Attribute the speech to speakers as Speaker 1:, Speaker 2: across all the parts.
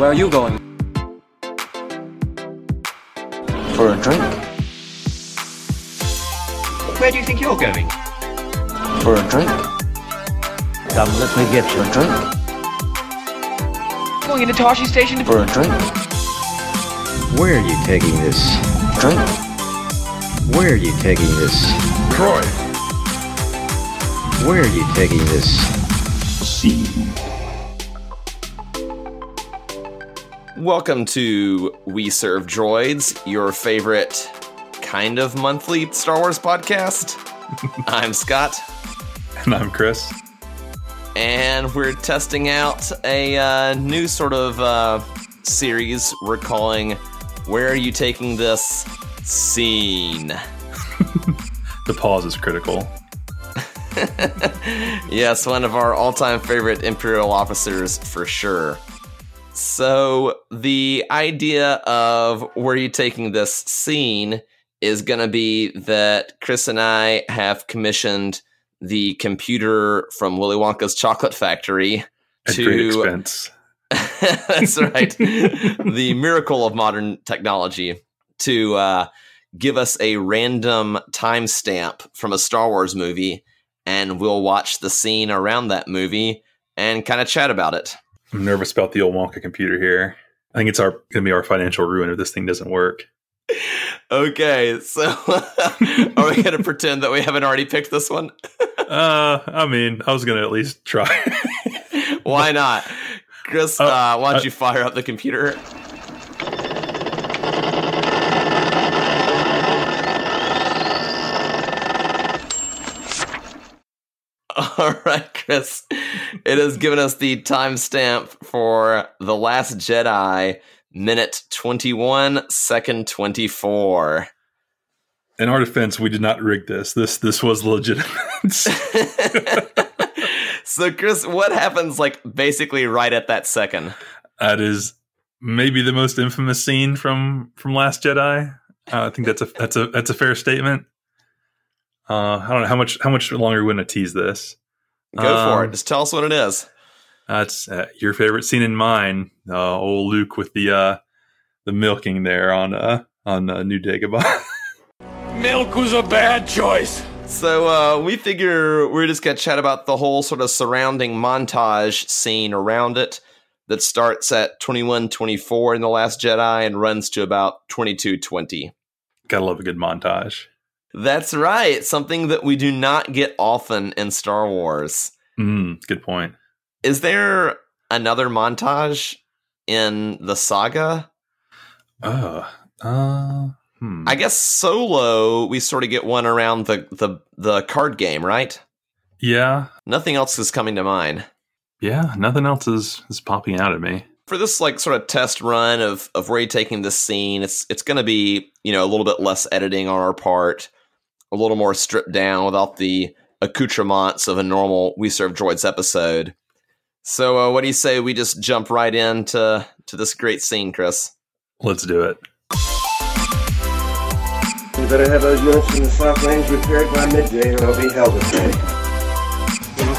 Speaker 1: Where are you going?
Speaker 2: For a drink?
Speaker 3: Where do you think you're going?
Speaker 2: For a drink?
Speaker 4: Come, let me get
Speaker 2: For
Speaker 4: you.
Speaker 2: a drink?
Speaker 3: Going into Tosche Station
Speaker 2: For a drink?
Speaker 4: Where are you taking this?
Speaker 2: Drink?
Speaker 4: Where are you taking this?
Speaker 5: Troy.
Speaker 4: Where are you taking this?
Speaker 6: Welcome to We Serve Droids, your favorite kind of monthly Star Wars podcast. I'm Scott,
Speaker 5: And I'm Chris.
Speaker 6: and we're testing out a uh, new sort of uh, series we're calling Where Are You Taking This Scene?
Speaker 5: The pause is critical.
Speaker 6: yes, one of our all time favorite Imperial officers for sure. So, the idea of where you taking this scene is going to be that Chris and I have commissioned the computer from Willy Wonka's Chocolate Factory
Speaker 5: At
Speaker 6: to.
Speaker 5: great expense.
Speaker 6: That's right. the miracle of modern technology to uh, give us a random timestamp from a Star Wars movie, and we'll watch the scene around that movie and kind of chat about it.
Speaker 5: I'm nervous about the old Wonka computer here. I think it's our gonna be our financial ruin if this thing doesn't work.
Speaker 6: Okay, so are we going to pretend that we haven't already picked this one?
Speaker 5: Uh, I mean, I was gonna at least try.
Speaker 6: Why not? Chris,
Speaker 5: Uh,
Speaker 6: uh, why don't you fire up the computer? All right, Chris. It has given us the timestamp for The Last Jedi, minute 21, second 24.
Speaker 5: In our defense, we did not rig this. This this was legitimate.
Speaker 6: so, Chris, what happens like basically right at that second?
Speaker 5: that is maybe the most infamous scene from from Last Jedi. Uh, I think that's a that's a that's a fair statement. Uh, I don't know how much how much longer we want to tease this.
Speaker 6: Go for it.
Speaker 5: Um,
Speaker 6: Just tell us what it is.
Speaker 5: That's uh, your favorite scene in mine. Uh, old Luke with the uh, the milking there on uh, on uh, New Dagobah.
Speaker 7: Milk was a bad choice.
Speaker 6: So uh, we figure we're just gonna chat about the whole sort of surrounding montage scene around it that starts at twenty one twenty four in the Last Jedi and runs to about twenty two twenty.
Speaker 5: Gotta love a good montage.
Speaker 6: That's right, something that we do not get often in Star Wars.
Speaker 5: Mm, good point.
Speaker 6: Is there another montage in the saga?
Speaker 5: Uh, uh, hmm.
Speaker 6: I guess Solo, we sort of get one around the the the card game, right?
Speaker 5: yeah,
Speaker 6: Nothing else is coming to mind.
Speaker 5: yeah. Nothing else is is popping out at me.
Speaker 6: for this like sort of test run of of where you're taking this scene, it's it's going to be you know a little bit less editing on our part, a little more stripped down without the accoutrements of a normal We Serve Droids episode. So, uh, what do you say we just jump right into to this great scene, Chris?
Speaker 5: Let's do it.
Speaker 8: We better have those units in the soft lanes repaired by midday or they'll be held at bay.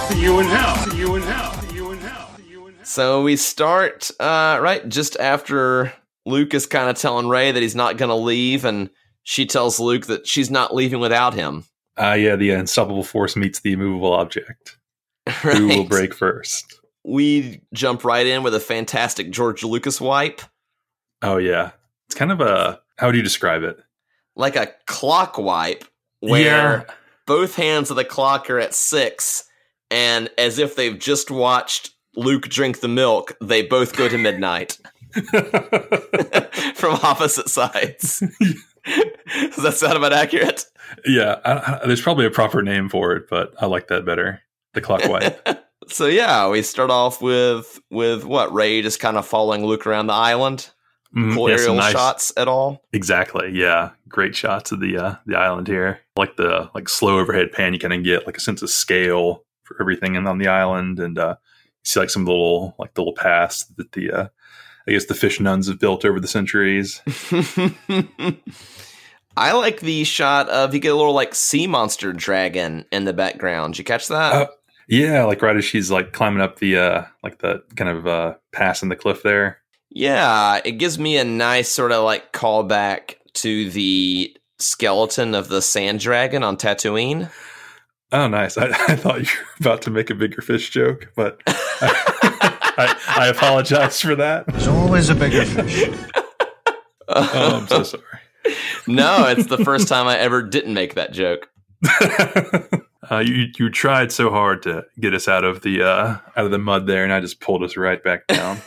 Speaker 7: See you in hell. See you in hell. See you in hell. See you in hell.
Speaker 6: So we start uh, right just after Luke is kind of telling Rey that he's not going to leave, and she tells Luke that she's not leaving without him.
Speaker 5: Uh, yeah, the unstoppable force meets the immovable object. Who will break first?
Speaker 6: we jump right in with a fantastic George Lucas wipe,
Speaker 5: Oh yeah, it's kind of a. How do you describe it?
Speaker 6: like a clock wipe, where
Speaker 5: Yeah.
Speaker 6: both hands of the clock are at six, and as if they've just watched Luke drink the milk, they both go to midnight from opposite sides. Does that sound about accurate?
Speaker 5: yeah, I, I, there's probably a proper name for it, but I like that better. The clock wipe.
Speaker 6: So yeah, we start off with with what Rey just kind of following Luke around the island.
Speaker 5: Mm,
Speaker 6: Cool
Speaker 5: yeah,
Speaker 6: aerial
Speaker 5: nice-
Speaker 6: shots at all.
Speaker 5: Exactly. Yeah, great shots of the uh, the island here. Like the like slow overhead pan, you kind of get like a sense of scale for everything in, on the island, and uh, you see like some little like the little paths that the uh, I guess the fish nuns have built over the centuries.
Speaker 6: I like the shot of you get a little like sea monster dragon in the background. Did you catch that?
Speaker 5: Uh, Yeah, like right as she's like climbing up the uh like the kind of uh pass in the cliff there.
Speaker 6: Yeah, it gives me a nice sort of like callback to the skeleton of the sand dragon on Tatooine.
Speaker 5: Oh, nice. I, I thought you were about to make a bigger fish joke, but I, I apologize for that.
Speaker 2: There's always a bigger fish.
Speaker 5: Oh, I'm so sorry.
Speaker 6: no, it's the first time I ever didn't make that joke.
Speaker 5: uh, you you tried so hard to get us out of the uh, out of the mud there, and I just pulled us right back down.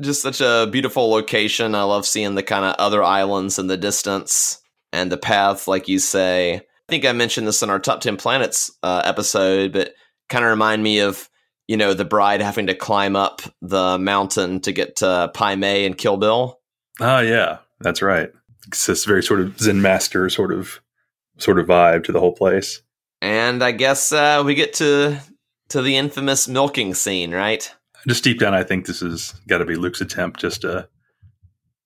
Speaker 6: Just such a beautiful location. I love seeing the kind of other islands in the distance and the path, like you say. I think I mentioned this in our top 10 planets uh, episode, but kind of remind me of, you know, the bride having to climb up the mountain to get to Pai Mei and Kill Bill.
Speaker 5: Ah, yeah, that's right. It's this very sort of Zen master sort of sort of vibe to the whole place.
Speaker 6: And I guess uh, we get to to the infamous milking scene, right?
Speaker 5: Just deep down, I think this has got to be Luke's attempt just to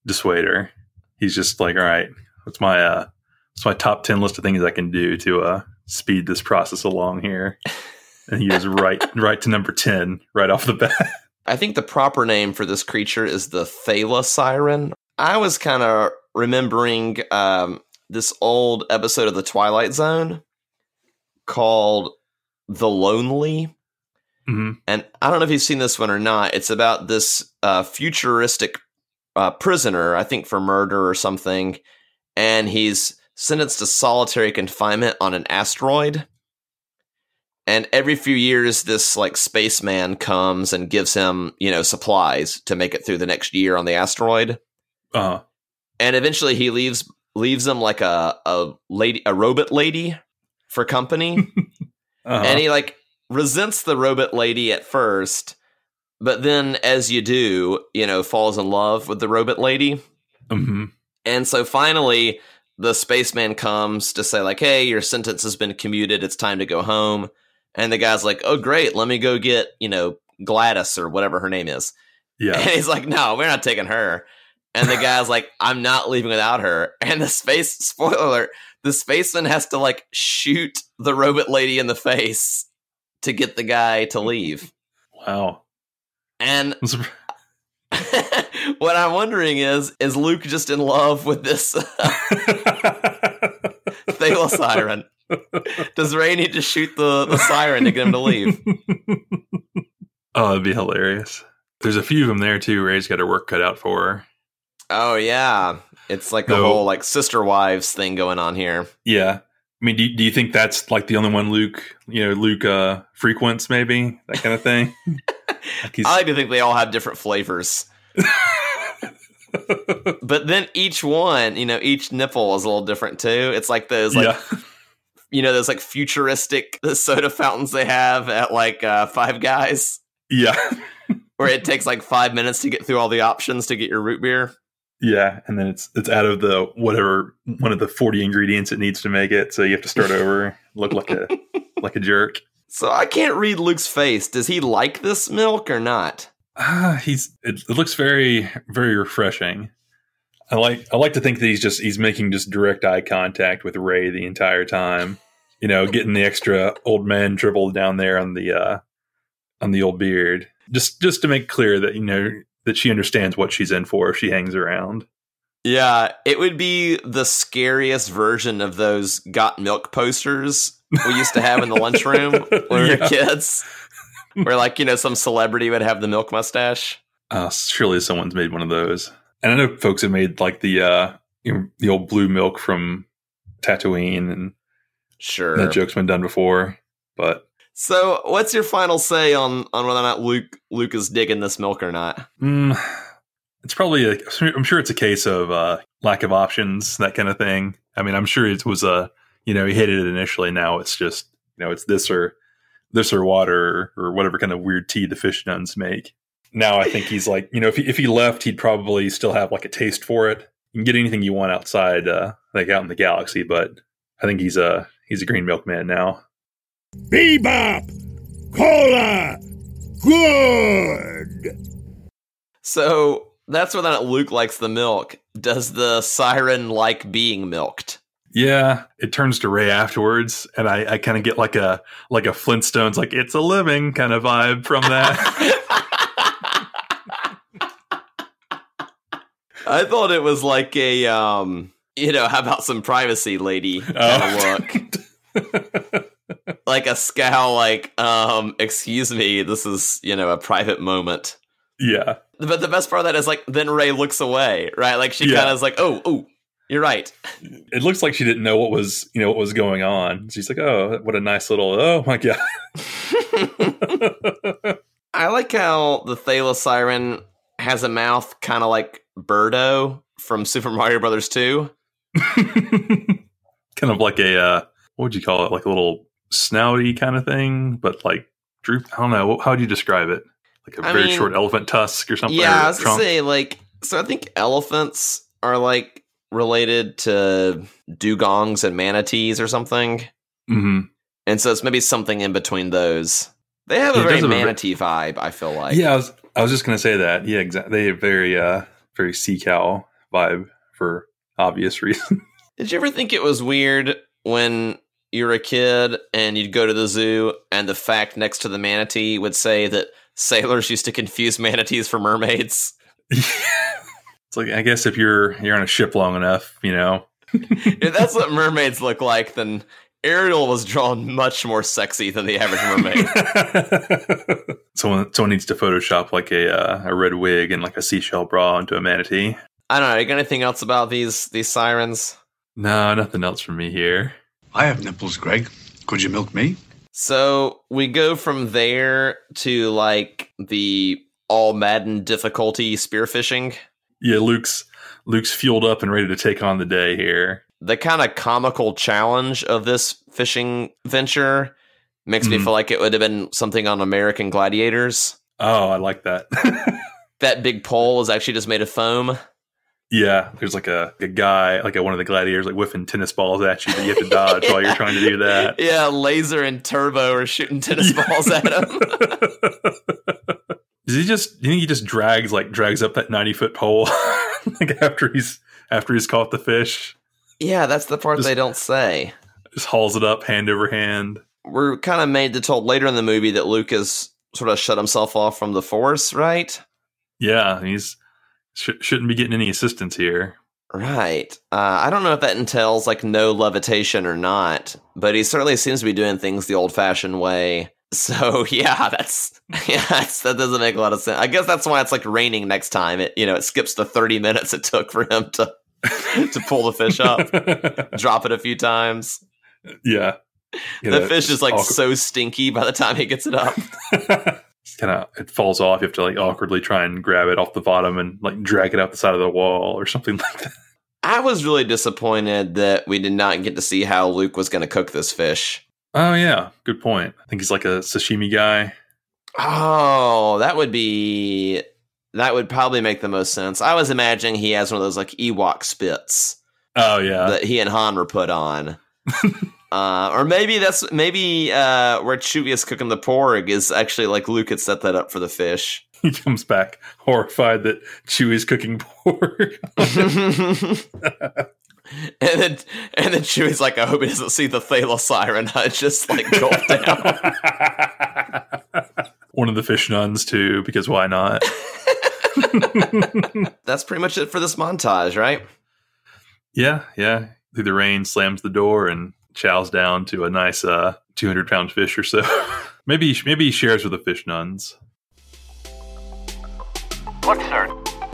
Speaker 5: dissuade her. He's just like, all right, what's my uh, what's my top ten list of things I can do to uh, speed this process along here? And he is right right to number ten right off the bat.
Speaker 6: I think the proper name for this creature is the Thala Siren. I was kind of remembering um, this old episode of The Twilight Zone called The Lonely.
Speaker 5: Mhm.
Speaker 6: And I don't know if you've seen this one or not. It's about this uh, futuristic uh, prisoner, I think for murder or something. And he's sentenced to solitary confinement on an asteroid. And every few years, this like spaceman comes and gives him, you know, supplies to make it through the next year on the asteroid.
Speaker 5: Uh,
Speaker 6: And eventually, he leaves leaves him like a a lady, a robot lady, for company.
Speaker 5: uh
Speaker 6: and he like resents the robot lady at first, but then, as you do, you know, falls in love with the robot lady.
Speaker 5: mhm.
Speaker 6: And so finally, the spaceman comes to say, like, hey, your sentence has been commuted. It's time to go home. And the guy's like, oh, great. Let me go get, you know, Gladys or whatever her name is.
Speaker 5: Yeah, and
Speaker 6: he's like, no, we're not taking her. And the guy's like, I'm not leaving without her. And the space, spoiler alert, the spaceman has to like shoot the robot lady in the face to get the guy to leave.
Speaker 5: wow.
Speaker 6: And what I'm wondering is, is Luke just in love with this uh, Thala siren? Does Rey need to shoot the, the siren to get him to leave?
Speaker 5: oh, that'd be hilarious. There's a few of them there too. Rey's got her work cut out for her.
Speaker 6: Oh yeah, it's like the
Speaker 5: No.
Speaker 6: whole like sister wives thing going on here.
Speaker 5: Yeah. I mean, do, do you think that's like the only one Luke, you know, Luke uh, frequents, maybe that kind of thing? like
Speaker 6: I like to think they all have different flavors, but then each one, you know, each nipple is a little different too. It's like those like
Speaker 5: yeah,
Speaker 6: you know those like futuristic soda fountains they have at like uh, Five Guys,
Speaker 5: yeah,
Speaker 6: where it takes like five minutes to get through all the options to get your root beer.
Speaker 5: yeah. And then it's it's out of the whatever one of the forty ingredients it needs to make it, so you have to start over, look like a like a jerk.
Speaker 6: So I can't read Luke's face. Does he like this milk or not?
Speaker 5: Ah, he's it, it looks very very refreshing. I like I like to think that he's just he's making just direct eye contact with Rey the entire time. You know, getting the extra old man dribble down there on the uh on the old beard. Just just to make clear that you know that she understands what she's in for if she hangs around.
Speaker 6: Yeah, it would be the scariest version of those got milk posters we used to have in the lunchroom when we were
Speaker 5: Yeah.
Speaker 6: kids. Where like, you know, some celebrity would have the milk mustache.
Speaker 5: Uh, surely someone's made one of those. And I know folks have made like the uh you know, the old blue milk from Tatooine and
Speaker 6: Sure.
Speaker 5: that joke's been done before. But
Speaker 6: So, what's your final say on on whether or not Luke Luke is digging this milk or not?
Speaker 5: Mm, it's probably, a, I'm sure it's a case of uh, lack of options, that kind of thing. I mean, I'm sure it was a, you know, he hated it initially. Now it's just, you know, it's this or this or water or, or whatever kind of weird tea the fish nuns make. Now I think he's like, you know, if he, if he left, he'd probably still have like a taste for it. You can get anything you want outside, uh, like out in the galaxy, but I think he's a he's a green milk man now.
Speaker 7: Bebop! Cola! Good!
Speaker 6: So, that's whether or not Luke likes the milk. Does the siren like being milked?
Speaker 5: Yeah, it turns to Rey afterwards, and I, I kind of get like a like a Flintstones, like it's a living kind of vibe from that.
Speaker 6: I thought it was like a um, you know, how about some privacy, lady? Kind
Speaker 5: Oh.
Speaker 6: of look. like a scowl, like um, excuse me, this is you know a private moment.
Speaker 5: yeah.
Speaker 6: But the best part of that is like then Rey looks away, right? Like she
Speaker 5: Yeah.
Speaker 6: kind of is like, oh, oh, you're right.
Speaker 5: It looks like she didn't know what was, you know, what was going on. She's like, "Oh, what a nice little Oh my god."
Speaker 6: I like how the Thala Siren has a mouth kind of like Birdo from Super Mario Brothers 2.
Speaker 5: kind of like a uh what would you call it? Like a little snouty kind of thing, but like droop. I don't know. How would you describe it? Like a
Speaker 6: I
Speaker 5: very
Speaker 6: mean-
Speaker 5: short elephant tusk or something?
Speaker 6: Yeah,
Speaker 5: or
Speaker 6: I was gonna
Speaker 5: trunk?
Speaker 6: say like so. I think elephants are like related to dugongs and manatees or something,
Speaker 5: Mhm.
Speaker 6: and so it's maybe something in between those. They have a
Speaker 5: it
Speaker 6: very
Speaker 5: have a ve-
Speaker 6: manatee vibe. I feel like.
Speaker 5: yeah, I was I was just gonna say that. Yeah, exactly. They have very uh very sea cow vibe for obvious reason.
Speaker 6: Did you ever think it was weird when you were a kid and you'd go to the zoo and the fact next to the manatee would say that sailors used to confuse manatees for mermaids?
Speaker 5: it's like I guess if you're you're on a ship long enough, you know.
Speaker 6: if that's what mermaids look like, then Ariel was drawn much more sexy than the average mermaid.
Speaker 5: someone someone needs to Photoshop like a uh, a red wig and like a seashell bra into a manatee.
Speaker 6: I don't know. You got anything else about these these sirens?
Speaker 5: No, nothing else from me here.
Speaker 7: I have nipples, Greg. Could you milk me?
Speaker 6: So we go from there to like the all Madden difficulty spearfishing.
Speaker 5: Yeah, Luke's Luke's fueled up and ready to take on the day here.
Speaker 6: the kind of comical challenge of this fishing venture makes me
Speaker 5: Mhm.
Speaker 6: feel like it would have been something on American Gladiators.
Speaker 5: Oh, I like that.
Speaker 6: That big pole is actually just made of foam.
Speaker 5: Yeah, there's like a, a guy, like a, one of the gladiators, like whiffing tennis balls at you that you have to dodge while you're trying to do that.
Speaker 6: Yeah, Laser and Turbo are shooting tennis balls at him.
Speaker 5: Does he just? You think he just drags like drags up that ninety foot pole like after he's after he's caught the fish?
Speaker 6: yeah, that's the part
Speaker 5: Just-
Speaker 6: they don't say.
Speaker 5: Just hauls it up hand over hand.
Speaker 6: We're kind of made to told later in the movie that Luke has sort of shut himself off from the Force, right?
Speaker 5: Yeah, he's sh- shouldn't be getting any assistance here.
Speaker 6: Right. Uh, I don't know if that entails like no levitation or not, but he certainly seems to be doing things the old-fashioned way. So yeah, that's yeah, that's, that doesn't make a lot of sense. I guess that's why it's like raining next time. It you know it skips the thirty minutes it took for him to to pull the fish up, drop it a few times.
Speaker 5: yeah,
Speaker 6: the fish is like so stinky by the time he gets it up.
Speaker 5: Kind of it falls off. You have to like awkwardly try and grab it off the bottom and like drag it out the side of the wall or something like that.
Speaker 6: I was really disappointed that we did not get to see how Luke was going to cook this fish.
Speaker 5: Oh yeah, good point. I think he's like a sashimi guy.
Speaker 6: Oh, that would be that would probably make the most sense. I was imagining he has one of those like Ewok spits
Speaker 5: Oh yeah,
Speaker 6: that he and Han were put on. uh, or maybe that's maybe uh, where Chewie is cooking the porg is actually like Luke had set that up for the fish.
Speaker 5: he comes back horrified that Chewie's cooking pork.
Speaker 6: and then and then Chewie's like, I hope he doesn't see the Thala siren. I just like gulp down.
Speaker 5: One of the fish nuns too, because why not?
Speaker 6: That's pretty much it for this montage, right?
Speaker 5: yeah, yeah. Through the rain, slams the door and chows down to a nice uh, 200 pound fish or so. maybe maybe he shares with the fish nuns.
Speaker 3: Look, sir.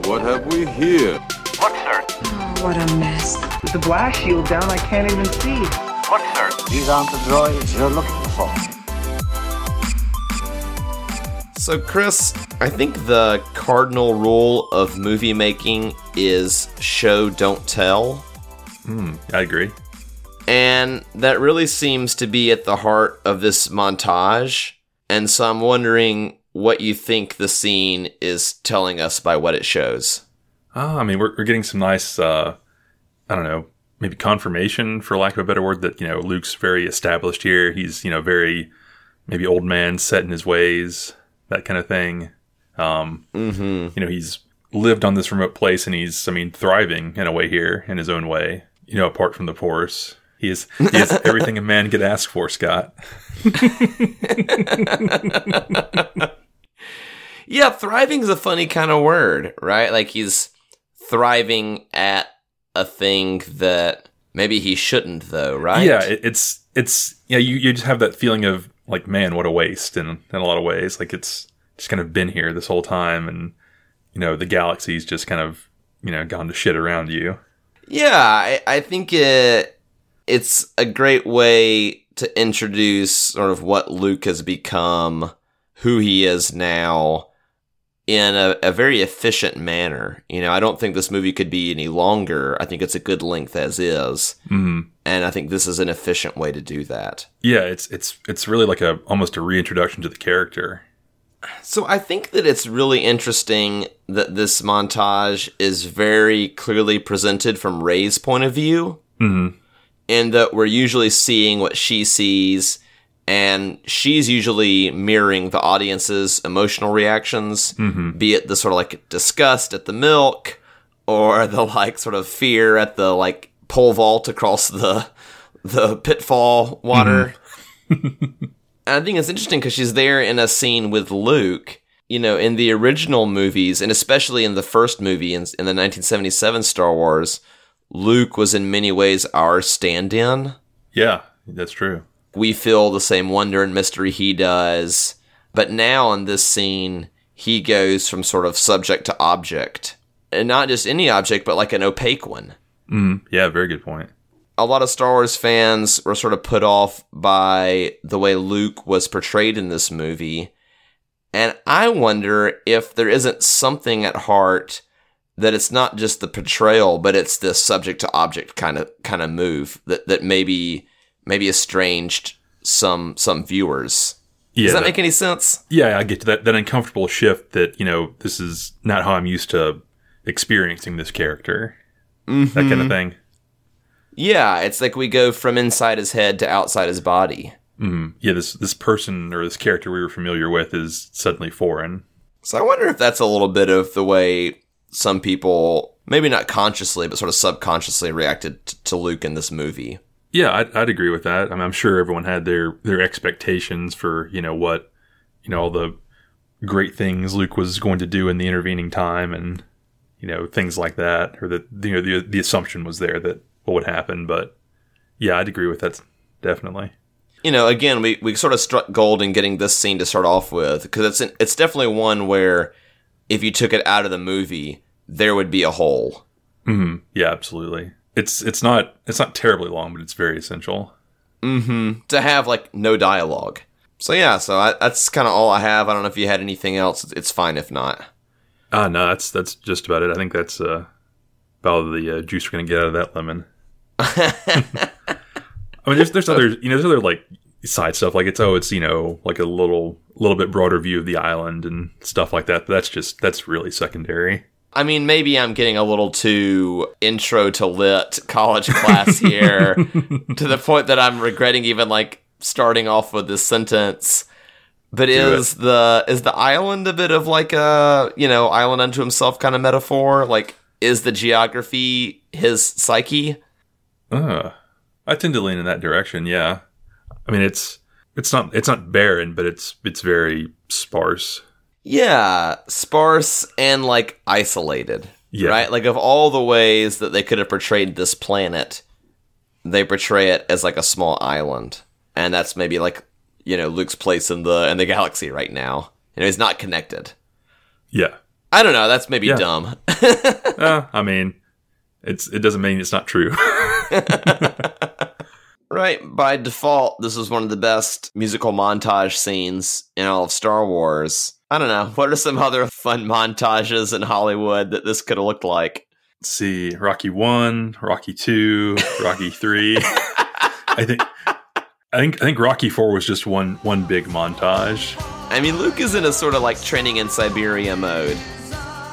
Speaker 1: What have we here?
Speaker 3: Look, sir.
Speaker 9: Oh, what a mess.
Speaker 10: With the blast shield down, I can't even see.
Speaker 3: Look, sir.
Speaker 2: These aren't the droids you're looking for.
Speaker 6: So, Chris, I think the cardinal rule of movie making is show, don't tell.
Speaker 5: Hmm, I agree.
Speaker 6: And that really seems to be at the heart of this montage. And so I'm wondering what you think the scene is telling us by what it shows.
Speaker 5: Oh, I mean, we're, we're getting some nice, uh, I don't know, maybe confirmation, for lack of a better word, that, you know, Luke's very established here. He's, you know, very maybe old man set in his ways, that kind of thing. Um,
Speaker 6: Mm-hmm.
Speaker 5: you know, he's lived on this remote place and he's, I mean, thriving in a way here in his own way, you know, apart from the Force. He is, he is everything a man could ask for, Scott.
Speaker 6: Yeah, thriving is a funny kind of word, right? Like he's thriving at a thing that maybe he shouldn't, though, right?
Speaker 5: Yeah, it, it's it's yeah. You you just have that feeling of like, man, what a waste in in a lot of ways. Like it's just kind of been here this whole time, and you know the galaxy's just kind of you know gone to shit around you.
Speaker 6: Yeah, I, I think it it's a great way to introduce sort of what Luke has become, who he is now, in a, a very efficient manner. You know, I don't think this movie could be any longer. I think it's a good length as is,
Speaker 5: hmm
Speaker 6: and I think this is an efficient way to do that.
Speaker 5: Yeah, it's it's it's really like a almost a reintroduction to the character.
Speaker 6: So I think that it's really interesting that this montage is very clearly presented from Rey's point of view.
Speaker 5: hmm
Speaker 6: in that we're usually seeing what she sees and she's usually mirroring the audience's emotional reactions mm-hmm. be it the sort of like disgust at the milk or the like sort of fear at the like pole vault across the the pitfall water. Mm-hmm. And i think it's interesting because she's there in a scene with luke you know in the original movies and especially in the first movie in, in the 1977 star wars luke was in many ways our stand-in
Speaker 5: Yeah, that's true.
Speaker 6: we feel the same wonder and mystery he does. But now in this scene, he goes from sort of subject to object. And not just any object, but like an opaque one.
Speaker 5: Mm, yeah, very good point.
Speaker 6: A lot of Star Wars fans were sort of put off by the way Luke was portrayed in this movie. And I wonder if there isn't something at heart that it's not just the portrayal, but it's the subject to object kind of kind of move that, that maybe maybe estranged some some viewers.
Speaker 5: Yeah,
Speaker 6: Does that make any sense?
Speaker 5: yeah, I get to that that uncomfortable shift that you know this is not how I'm used to experiencing this character. That kind of thing.
Speaker 6: Yeah, it's like we go from inside his head to outside his body.
Speaker 5: Mm, yeah, this this person or this character we were familiar with is suddenly foreign.
Speaker 6: So I wonder if that's a little bit of the way some people, maybe not consciously, but sort of subconsciously reacted t- to Luke in this movie.
Speaker 5: Yeah, I'd, I'd agree with that. I mean, I'm sure everyone had their their expectations for you know what you know all the great things Luke was going to do in the intervening time, and you know things like that, or that you know the the assumption was there that what would happen. But yeah, I'd agree with that definitely.
Speaker 6: You know, again, we, we sort of struck gold in getting this scene to start off with because it's an, it's definitely one where if you took it out of the movie, there would be a hole.
Speaker 5: hmm Yeah, absolutely. It's it's not it's not terribly long, but it's very essential.
Speaker 6: Mm-hmm. To have like no dialogue. So yeah, so I, that's kind of all I have. I don't know if you had anything else. It's- fine if not.
Speaker 5: Ah, no, that's that's just about it. I think that's uh, about the uh, juice we're gonna get out of that lemon. I mean, there's there's other you know there's other like side stuff like it's oh it's you know like a little little bit broader view of the island and stuff like that. But that's just that's really secondary.
Speaker 6: I mean, maybe I'm getting a little too intro to lit college class here to the point that I'm regretting even like starting off with this sentence. But is the is the island a bit of like a you know island unto himself kind of metaphor? Like, is the geography his psyche?
Speaker 5: Uh, I tend to lean in that direction. Yeah, I mean it's it's not it's not barren, but it's it's very sparse.
Speaker 6: Yeah, sparse and like isolated.
Speaker 5: Yeah.
Speaker 6: Right? Like of all the ways that they could have portrayed this planet, they portray it as like a small island. And that's maybe like, you know, Luke's place in the in the galaxy right now. You know, he's not connected.
Speaker 5: Yeah.
Speaker 6: I don't know, that's maybe
Speaker 5: Yeah.
Speaker 6: dumb.
Speaker 5: Uh, I mean, it's it doesn't mean it's not true.
Speaker 6: right, by default, this was one of the best musical montage scenes in all of Star Wars. I don't know. What are some other fun montages in Hollywood that this could have looked like?
Speaker 5: Let's see, Rocky one, Rocky two, Rocky three. I think, I think, I think Rocky four was just one one big montage.
Speaker 6: I mean, Luke is in a sort of like training in Siberia mode.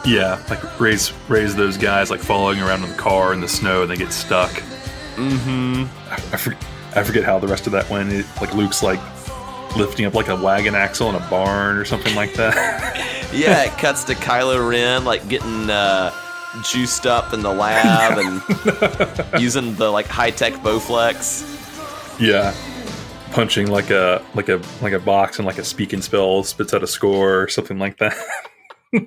Speaker 5: Yeah, like raise raise those guys like following around in the car in the snow and they get stuck.
Speaker 6: Mm-hmm.
Speaker 5: I, forget, I forget how the rest of that went. It, like Luke's like lifting up like a wagon axle in a barn or something like that.
Speaker 6: Yeah, it cuts to Kylo Ren like getting uh, juiced up in the lab and using the like high tech Bowflex.
Speaker 5: yeah, punching like a like a like a box and like a Speak & Spell spits out a score or something like that.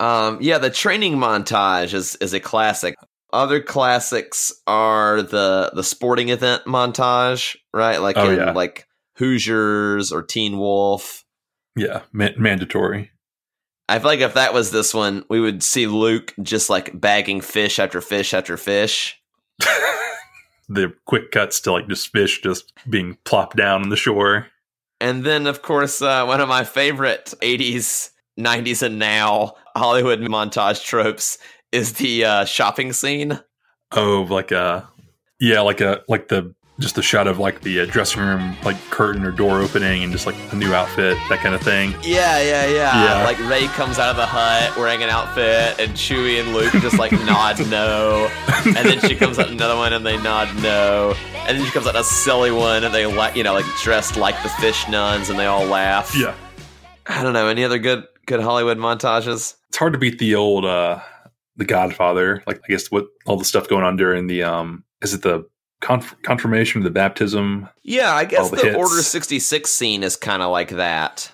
Speaker 6: Um, yeah, the training montage is is a classic. Other classics are the the sporting event montage, right? Like
Speaker 5: Oh,
Speaker 6: in
Speaker 5: yeah.
Speaker 6: like Hoosiers or Teen Wolf.
Speaker 5: Yeah, ma- mandatory.
Speaker 6: I feel like if that was this one, we would see Luke just like bagging fish after fish after fish.
Speaker 5: The quick cuts to like just fish just being plopped down on the shore.
Speaker 6: And then, of course, uh, one of my favorite 80s, 90s, and now Hollywood montage tropes is the uh, shopping scene.
Speaker 5: Oh, like a yeah, like a like the just the shot of like the uh, dressing room like curtain or door opening and just like a new outfit, that kind of thing.
Speaker 6: Yeah, yeah, yeah,
Speaker 5: Yeah.
Speaker 6: Like Rey comes out of the hut wearing an outfit, and Chewie and Luke just like nod no. And then she comes out another one, and they nod no. And then she comes out a silly one, and they like you know like dressed like the fish nuns, and they all laugh.
Speaker 5: Yeah,
Speaker 6: I don't know any other good good Hollywood montages.
Speaker 5: it's hard to beat the old uh the Godfather. Like I guess what all the stuff going on during the um is it the conf- confirmation of the baptism?
Speaker 6: Yeah, I guess
Speaker 5: the
Speaker 6: the. Order sixty six scene is kind of like that.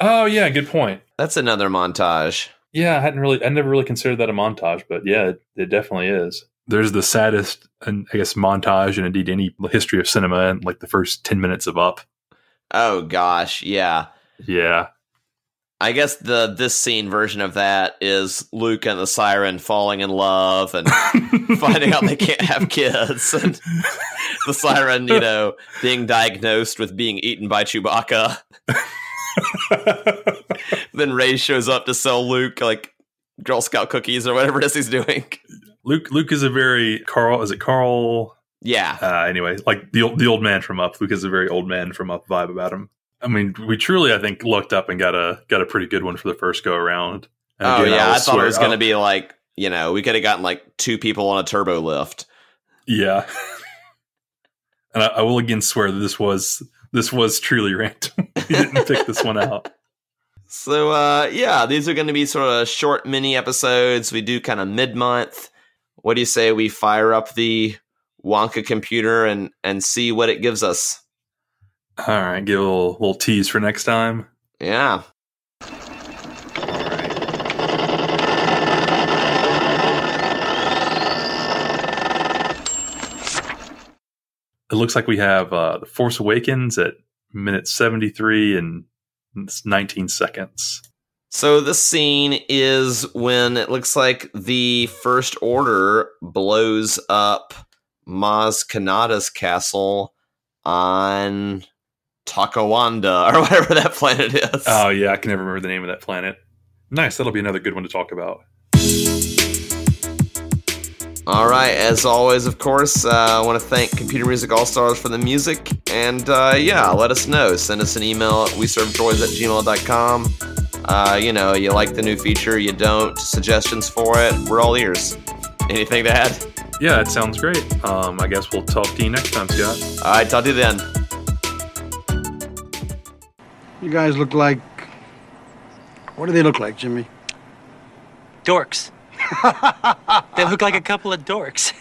Speaker 5: Oh yeah, good point.
Speaker 6: That's another montage.
Speaker 5: Yeah, I hadn't really, I never really considered that a montage, but yeah, it, it definitely is. There's the saddest, and I guess, montage and indeed any history of cinema, and like the first ten minutes of Up.
Speaker 6: Oh gosh, yeah.
Speaker 5: Yeah,
Speaker 6: I guess the this scene version of that is Luke and the siren falling in love and finding out they can't have kids and the siren, you know, being diagnosed with being eaten by Chewbacca. then Rey shows up to sell Luke like Girl Scout cookies or whatever it is he's doing.
Speaker 5: Luke. Luke is a very Carl. Is it Carl?
Speaker 6: Yeah.
Speaker 5: Uh, anyway, like the old, the old man from Up. Luke is a very old man from Up vibe about him. I mean, we truly, I think, looked up and got a got a pretty good one for the first go around. And
Speaker 6: Oh
Speaker 5: again,
Speaker 6: yeah,
Speaker 5: will
Speaker 6: I thought it was going to be like, you know, we could have gotten like two people on a turbo lift.
Speaker 5: Yeah. and I, I will again swear that this was this was truly random. he didn't pick this one out.
Speaker 6: So uh yeah, these are going to be sort of short mini episodes. We do kind of mid-month. What do you say we fire up the Wonka computer and and see what it gives us?
Speaker 5: All right, give a little, little tease for next time.
Speaker 6: Yeah.
Speaker 5: All right. It looks like we have uh, the Force Awakens at minute seventy three and it's nineteen seconds.
Speaker 6: So this scene is when it looks like the First Order blows up Maz Kanata's castle on Takawanda or whatever that planet is.
Speaker 5: Oh yeah, I can never remember the name of that planet. Nice, that'll be another good one to talk about.
Speaker 6: All right, as always, of course, uh, I want to thank Computer Music All Stars for the music. And uh, yeah, let us know. Send us an email at we serve droids at gmail.com. Uh, you know, you like the new feature, you don't, suggestions for it, we're all ears. Anything to add?
Speaker 5: Yeah, that sounds great. Um, I guess we'll talk to you next time, Scott.
Speaker 6: All right, talk to you then.
Speaker 9: You guys look like. What do they look like, Jimmy?
Speaker 11: Dorks. they look like a couple of dorks.